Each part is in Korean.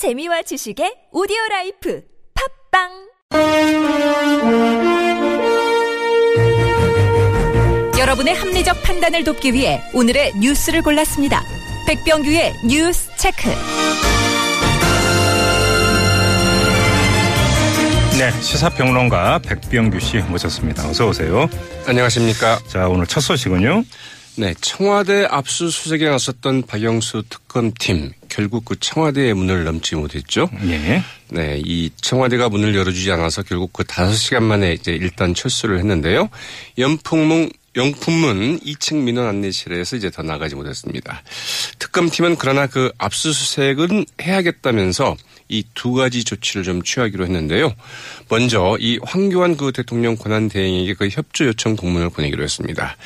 재미와 지식의 오디오 라이프 팟빵 여러분의 합리적 판단을 돕기 위해 오늘의 뉴스를 골랐습니다. 백병규의 뉴스 체크. 네, 시사평론가 백병규 씨 모셨습니다. 어서 오세요. 안녕하십니까. 자, 오늘 첫 소식은요. 네, 청와대 압수수색에 나섰던 박영수 특검팀 결국 그 청와대의 문을 넘지 못했죠. 예. 네, 이 청와대가 문을 열어주지 않아서 결국 그 다섯 시간 만에 이제 일단 철수를 했는데요. 연풍문 영품문 2층 민원 안내실에서 이제 더 나가지 못했습니다. 특검팀은 그러나 그 압수수색은 해야겠다면서 이 두 가지 조치를 좀 취하기로 했는데요. 먼저 이 황교안 그 대통령 권한 대행에게 그 협조 요청 공문을 보내기로 했습니다.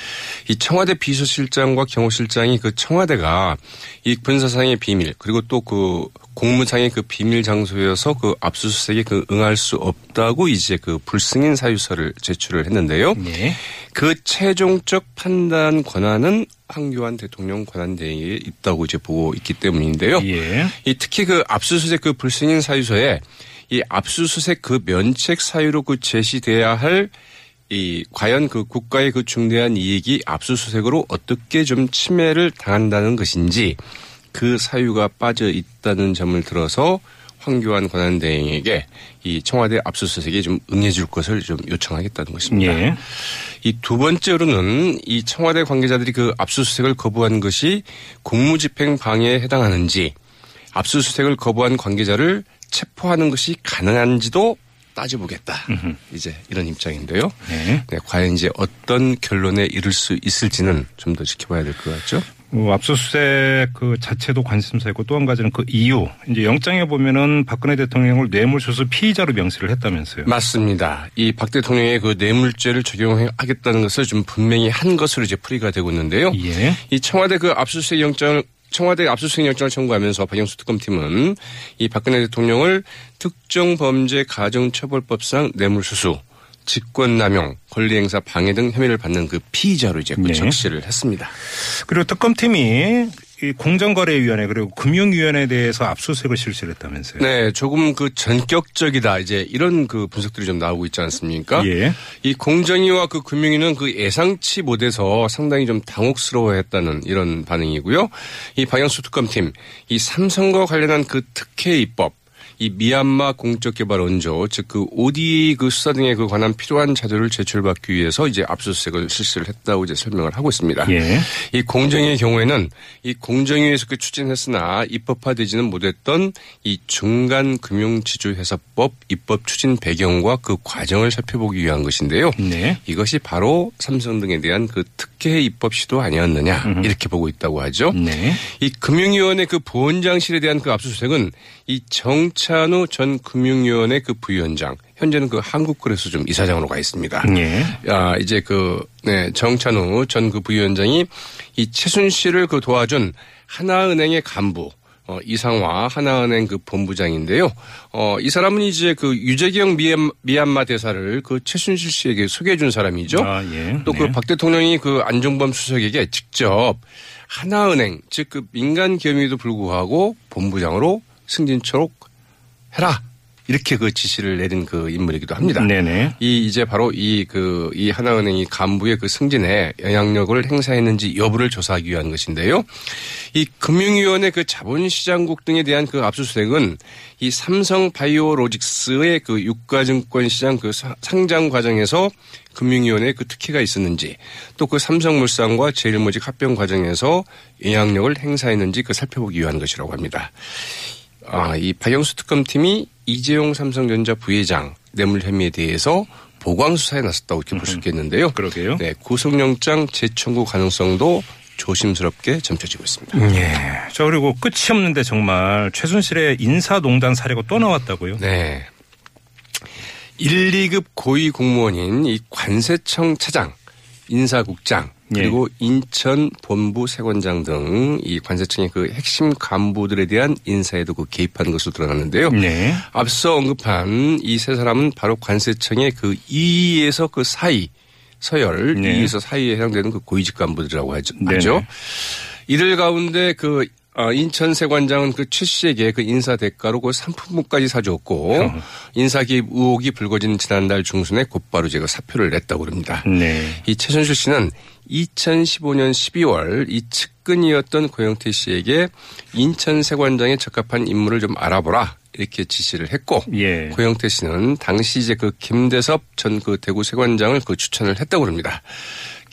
이 청와대 비서실장과 경호실장이 그 청와대가 이 군사상의 비밀 그리고 또그 공무상의 그 비밀 장소여서 그 압수수색에 그 응할 수 없다고 이제 그 불승인 사유서를 제출을 했는데요. 네. 그 최종적 판단 권한은 황교안 대통령 권한 대행에 있다고 이제 보고 있기 때문인데요. 예. 이 특히 그 압수수색 그 불승인 사유서에 이 압수수색 그 면책 사유로 그 제시돼야 할 이 과연 그 국가의 그 중대한 이익이 압수수색으로 어떻게 좀 침해를 당한다는 것인지 그 사유가 빠져 있다는 점을 들어서 황교안 권한대행에게 이 청와대 압수수색에 좀 응해줄 것을 좀 요청하겠다는 것입니다. 예. 이두 번째로는 이 청와대 관계자들이 그 압수수색을 거부한 것이 공무집행 방해에 해당하는지 압수수색을 거부한 관계자를 체포하는 것이 가능한지도 따져보겠다. 이제 이런 입장인데요. 네. 네, 과연 이제 어떤 결론에 이를 수 있을지는 좀 더 지켜봐야 될 것 같죠. 어, 압수수색 그 자체도 관심사였고 또 한 가지는 그 이유. 이제 영장에 보면은 박근혜 대통령을 뇌물수수 피의자로 명시를 했다면서요. 맞습니다. 이 박 대통령의 그 뇌물죄를 적용하겠다는 것을 좀 분명히 한 것으로 이제 풀이가 되고 있는데요. 예. 이 청와대 그 압수수색 영장을 청와대 압수수색 영장을 청구하면서 박영수 특검팀은 이 박근혜 대통령을 특정 범죄 가정처벌법상 뇌물수수, 직권남용, 권리행사 방해 등 혐의를 받는 그 피의자로 이제 그 네. 했습니다. 그리고 특검팀이 이 공정거래위원회 그리고 금융위원회에 대해서 압수수색을 실시를 했다면서요. 네, 조금 그 전격적이다 이제 이런 그 분석들이 좀 나오고 있지 않습니까? 예. 이 공정위와 그 금융위는 그 예상치 못해서 상당히 좀 당혹스러워했다는 이런 반응이고요. 이 방영수 특검팀 이 삼성과 관련한 그 특혜 입법 이 미얀마 공적개발 원조 즉 그 ODA 그 수사 등에 그 관한 필요한 자료를 제출받기 위해서 이제 압수수색을 실시를 했다고 이제 설명을 하고 있습니다. 예. 이 공정위의 경우에는 이 공정위에서 그 추진했으나 입법화되지는 못했던 이 중간 금융지주회사법 입법 추진 배경과 그 과정을 살펴보기 위한 것인데요. 네. 이것이 바로 삼성 등에 대한 그 특혜 입법 시도 아니었느냐 이렇게 보고 있다고 하죠. 네. 이 금융위원회 그 부원장실에 대한 그 압수수색은 이 정 찬우 전 금융위원회 그 부위원장 현재는 그 한국거래소 좀 이사장으로 가 있습니다. 예. 아, 이제 그, 네, 정찬우 전 그 부위원장이 이 최순실을 그 도와준 하나은행의 간부, 어, 이상화 하나은행 그 본부장인데요. 어, 이 사람은 이제 그 유재경 미얀, 미얀마 대사를 그 최순실 씨에게 소개해 준 사람이죠. 아, 예. 또그 네. 박 대통령이 그 안종범 수석에게 직접 하나은행, 즉 그 민간 기업임에도 불구하고 본부장으로 승진초록 해라. 이렇게 그 지시를 내린 그 인물이기도 합니다. 네네. 이 이제 바로 이 그 이 하나은행이 간부의 그 승진에 영향력을 행사했는지 여부를 조사하기 위한 것인데요. 이 금융위원회 그 자본시장국 등에 대한 그 압수수색은 이 삼성 바이오로직스의 그 유가증권 시장 그 사- 상장 과정에서 금융위원회 그 특혜가 있었는지 또 그 삼성물산과 제일모직 합병 과정에서 영향력을 행사했는지 그 살펴보기 위한 것이라고 합니다. 아, 이 박영수 특검팀이 이재용 삼성전자 부회장 뇌물 혐의에 대해서 보강 수사에 나섰다고 이렇게 볼 수 있겠는데요. 그러게요. 네, 구속영장 재청구 가능성도 조심스럽게 점쳐지고 있습니다. 예. 자, 그리고 끝이 없는데 정말 최순실의 인사농단 사례가 또 나왔다고요? 네. 1, 2급 고위 공무원인 이 관세청 차장, 인사국장, 예. 그리고 인천 본부 세관장 등 이 관세청의 그 핵심 간부들에 대한 인사에도 그 개입한 것으로 드러났는데요. 네. 앞서 언급한 이 세 사람은 바로 관세청의 그 2에서 그 사이 서열 네. 2에서 사이에 해당되는 그 고위직 간부들이라고 하죠. 네네. 하죠. 이들 가운데 그 어, 인천 세관장은 그 최 씨에게 그 인사 대가로 그 상품까지 사주었고 인사 기입 의혹이 불거진 지난달 중순에 곧바로 제가 사표를 냈다고 그럽니다. 네. 이 최순실 씨는 2015년 12월 이 측근이었던 고영태 씨에게 인천 세관장에 적합한 인물을 좀 알아보라 이렇게 지시를 했고 예. 고영태 씨는 당시 이제 그 김대섭 전 그 대구 세관장을 그 추천을 했다고 합니다.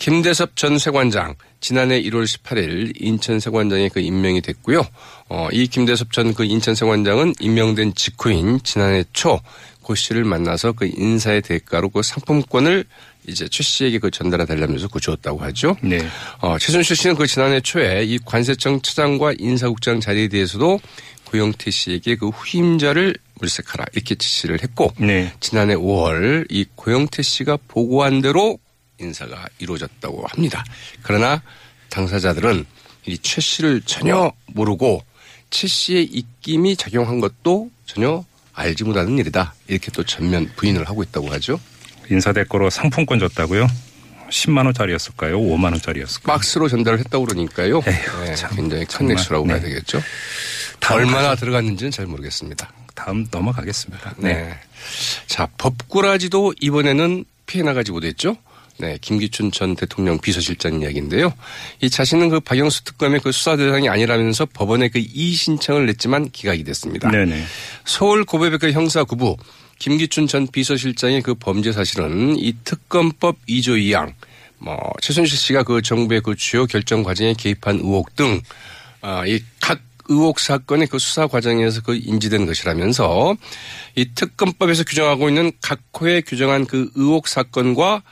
김대섭 전 세관장 지난해 1월 18일 인천 세관장에 그 임명이 됐고요. 어, 이 김대섭 전 그 인천 세관장은 임명된 직후인 지난해 초 고 씨를 만나서 그 인사의 대가로 그 상품권을 이제 최 씨에게 그 전달해 달라면서 그 주었다고 하죠. 네. 어, 최순실 씨는 그 지난해 초에 이 관세청 차장과 인사국장 자리에 대해서도 고영태 씨에게 그 후임자를 물색하라 이렇게 지시를 했고 네. 지난해 5월 이 고영태 씨가 보고한 대로 인사가 이루어졌다고 합니다. 그러나 당사자들은 이 최 씨를 전혀 모르고 최 씨의 입김이 작용한 것도 전혀 알지 못하는 일이다. 이렇게 또 전면 부인을 하고 있다고 하죠. 인사 대가로 상품권 줬다고요? 10만 원짜리였을까요? 5만 원짜리였을까요? 박스로 전달을 했다고 그러니까요. 에휴, 네, 참, 굉장히 큰 액수라고 네. 봐야 되겠죠. 얼마나 가죠. 들어갔는지는 잘 모르겠습니다. 다음 넘어가겠습니다. 네. 자, 법꾸라지도 이번에는 피해 나가지 못했죠. 네, 김기춘 전 대통령 비서실장 이야기인데요. 이 자신은 그 박영수 특검의 그 수사 대상이 아니라면서 법원에 그 이의 신청을 냈지만 기각이 됐습니다. 네네. 서울 고배백과 형사 구부 김기춘 전 비서실장의 그 범죄 사실은 이 특검법 2조 2항 뭐 최순실 씨가 그 정부의 그 주요 결정 과정에 개입한 의혹 등 아, 이각 의혹 사건의 그 수사 과정에서 그 인지된 것이라면서 이 특검법에서 규정하고 있는 각 호에 규정한 그 의혹 사건과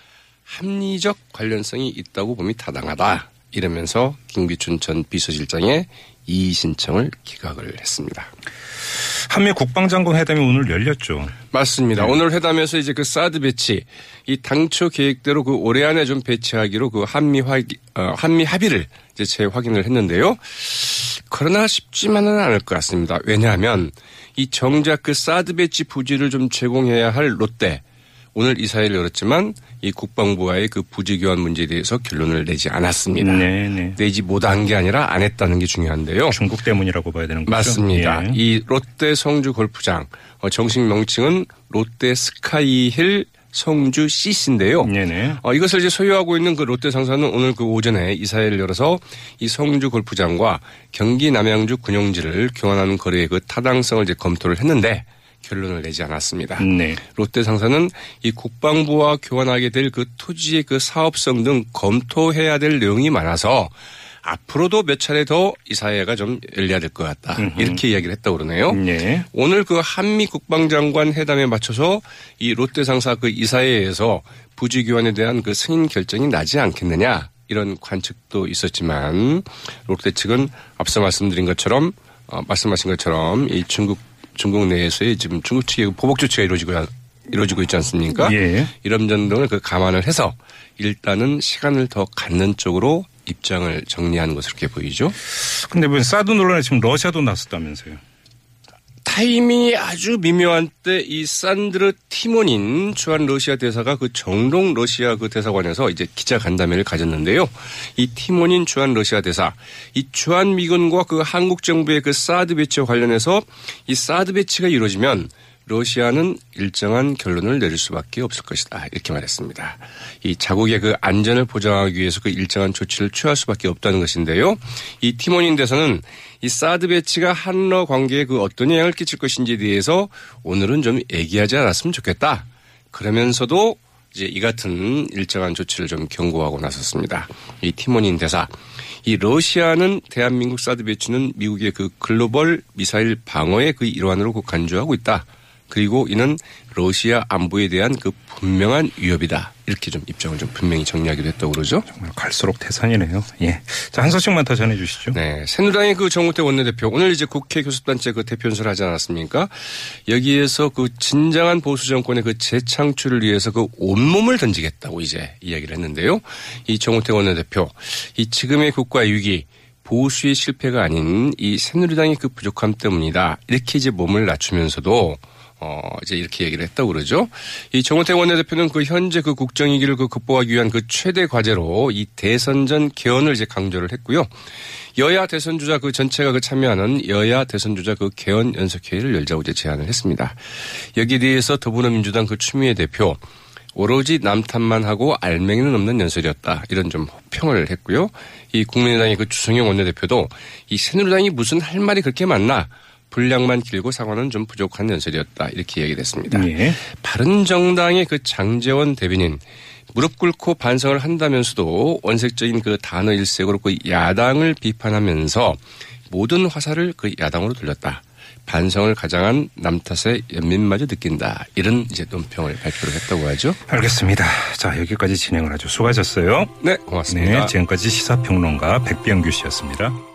합리적 관련성이 있다고 봄이 타당하다. 이러면서 김기춘 전 비서실장의 이의 신청을 기각을 했습니다. 한미 국방장관 회담이 오늘 열렸죠. 맞습니다. 네. 오늘 회담에서 이제 그 사드 배치, 이 당초 계획대로 그 올해 안에 좀 배치하기로 그 한미 화, 어, 한미 합의를 이제 재확인을 했는데요. 그러나 쉽지만은 않을 것 같습니다. 왜냐하면 이 정작 그 사드 배치 부지를 좀 제공해야 할 롯데, 오늘 이사회를 열었지만 이 국방부와의 그 부지 교환 문제에 대해서 결론을 내지 않았습니다. 네네. 내지 못한 게 아니라 안 했다는 게 중요한데요. 중국 때문이라고 봐야 되는 거죠. 맞습니다. 예. 이 롯데 성주 골프장 어, 정식 명칭은 롯데 스카이힐 성주 CC인데요. 네네. 어, 이것을 이제 소유하고 있는 그 롯데 상사는 오늘 그 오전에 이사회를 열어서 이 성주 골프장과 경기 남양주 군용지를 교환하는 거래의 그 타당성을 이제 검토를 했는데 결론을 내지 않았습니다. 네. 롯데 상사는 이 국방부와 교환하게 될 그 토지의 그 사업성 등 검토해야 될 내용이 많아서 앞으로도 몇 차례 더 이 사회가 좀 열려야 될 것 같다. 이렇게 이야기를 했다고 그러네요. 네. 오늘 그 한미 국방장관 회담에 맞춰서 이 롯데 상사 그 이사회에서 부지 교환에 대한 그 승인 결정이 나지 않겠느냐 이런 관측도 있었지만 롯데 측은 앞서 말씀드린 것처럼 어, 말씀하신 것처럼 이 중국 중국 내에서의 지금 중국 측의 보복 조치가 이루어지고 이루어지고 있지 않습니까? 예. 이런 점 등을 그 감안을 해서 일단은 시간을 더 갖는 쪽으로 입장을 정리하는 것으로 이렇게 보이죠. 근데 왜 사드 논란에 지금 러시아도 나섰다면서요? 타이밍이 아주 미묘한 때 이 산드르 티몬인 주한 러시아 대사가 그 정동 러시아 그 대사관에서 이제 기자 간담회를 가졌는데요. 이 티모닌 주한 러시아 대사, 이 주한 미군과 그 한국 정부의 그 사드 배치와 관련해서 이 사드 배치가 이루어지면 러시아는 일정한 결론을 내릴 수밖에 없을 것이다. 이렇게 말했습니다. 이 자국의 그 안전을 보장하기 위해서 그 일정한 조치를 취할 수밖에 없다는 것인데요. 이 티모닌 대사는 이 사드 배치가 한러 관계에 그 어떤 영향을 끼칠 것인지에 대해서 오늘은 좀 얘기하지 않았으면 좋겠다. 그러면서도 이제 이 같은 일정한 조치를 좀 경고하고 나섰습니다. 이 티모닌 대사. 이 러시아는 대한민국 사드 배치는 미국의 그 글로벌 미사일 방어의 그 일환으로 그 간주하고 있다. 그리고 이는 러시아 안보에 대한 그 분명한 위협이다. 이렇게 좀 입장을 좀 분명히 정리하기도 했다고 그러죠. 정말 갈수록 태산이네요. 예. 자, 한 소식만 더 전해 주시죠. 네. 새누리당의 그 정우택 원내대표 오늘 이제 국회 교섭단체 그 대표 연설을 하지 않았습니까? 여기에서 그 진정한 보수 정권의 그 재창출을 위해서 그 온몸을 던지겠다고 이제 이야기를 했는데요. 이 정우택 원내대표 이 지금의 국가 위기 보수의 실패가 아닌 이 새누리당의 그 부족함 때문이다. 이렇게 이제 몸을 낮추면서도 어, 이제 이렇게 얘기를 했다고 그러죠. 이 정호태 원내대표는 그 현재 그 국정위기를 그 극복하기 위한 그 최대 과제로 이 대선 전 개헌을 이제 강조를 했고요. 여야 대선 주자 그 전체가 그 참여하는 여야 대선 주자 그 개헌 연석회의를 열자고 이제 제안을 했습니다. 여기에 대해서 더불어민주당 그 추미애 대표 오로지 남탓만 하고 알맹이는 없는 연설이었다. 이런 좀 호평을 했고요. 이 국민의당의 그 주성영 원내대표도 이 새누리당이 무슨 할 말이 그렇게 많나 분량만 길고 상황은 좀 부족한 연설이었다. 이렇게 얘기를 했습니다. 예. 바른정당의 그 장재원 대변인 무릎 꿇고 반성을 한다면서도 원색적인 그 단어 일색으로 그 야당을 비판하면서 모든 화살을 그 야당으로 돌렸다. 반성을 가장한 남 탓의 연민마저 느낀다. 이런 이제 논평을 발표를 했다고 하죠. 알겠습니다. 자, 여기까지 진행을 하죠. 수고하셨어요. 네, 고맙습니다. 네, 지금까지 시사평론가 백병규 씨였습니다.